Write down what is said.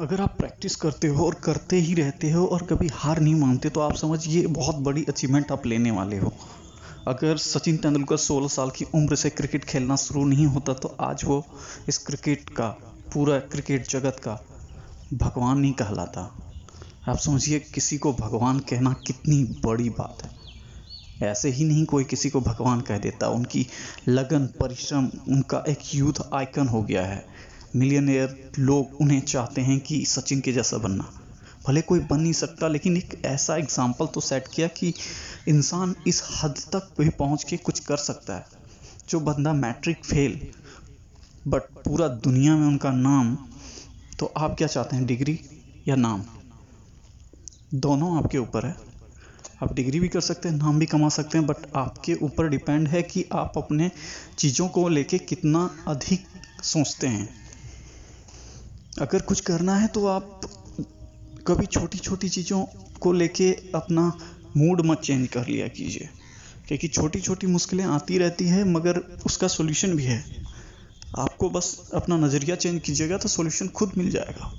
अगर आप प्रैक्टिस करते हो और करते ही रहते हो और कभी हार नहीं मानते तो आप समझिए बहुत बड़ी अचीवमेंट आप लेने वाले हो। अगर सचिन तेंदुलकर 16 साल की उम्र से क्रिकेट खेलना शुरू नहीं होता तो आज वो इस क्रिकेट का, पूरा क्रिकेट जगत का भगवान नहीं कहलाता। आप समझिए, किसी को भगवान कहना कितनी बड़ी बात है। ऐसे ही नहीं कोई किसी को भगवान कह देता। उनकी लगन, परिश्रम, उनका एक यूथ आइकन हो गया है। मिलियनियर लोग उन्हें चाहते हैं कि सचिन के जैसा बनना। भले कोई बन नहीं सकता, लेकिन एक ऐसा एग्ज़ाम्पल तो सेट किया कि इंसान इस हद तक भी पहुँच के कुछ कर सकता है, जो बंदा मैट्रिक फेल बट पूरा दुनिया में उनका नाम तो आप क्या चाहते हैं डिग्री या नाम? दोनों आपके ऊपर है। आप डिग्री भी कर सकते हैं, नाम भी कमा सकते हैं बट आपके ऊपर डिपेंड है कि आप अपने चीज़ों को लेके कितना अधिक सोचते हैं। अगर कुछ करना है तो आप कभी छोटी छोटी चीज़ों को लेके अपना मूड मत चेंज कर लिया कीजिए। क्योंकि छोटी छोटी मुश्किलें आती रहती है, मगर उसका सोल्यूशन भी है। आपको बस अपना नज़रिया चेंज कीजिएगा तो सोल्यूशन खुद मिल जाएगा।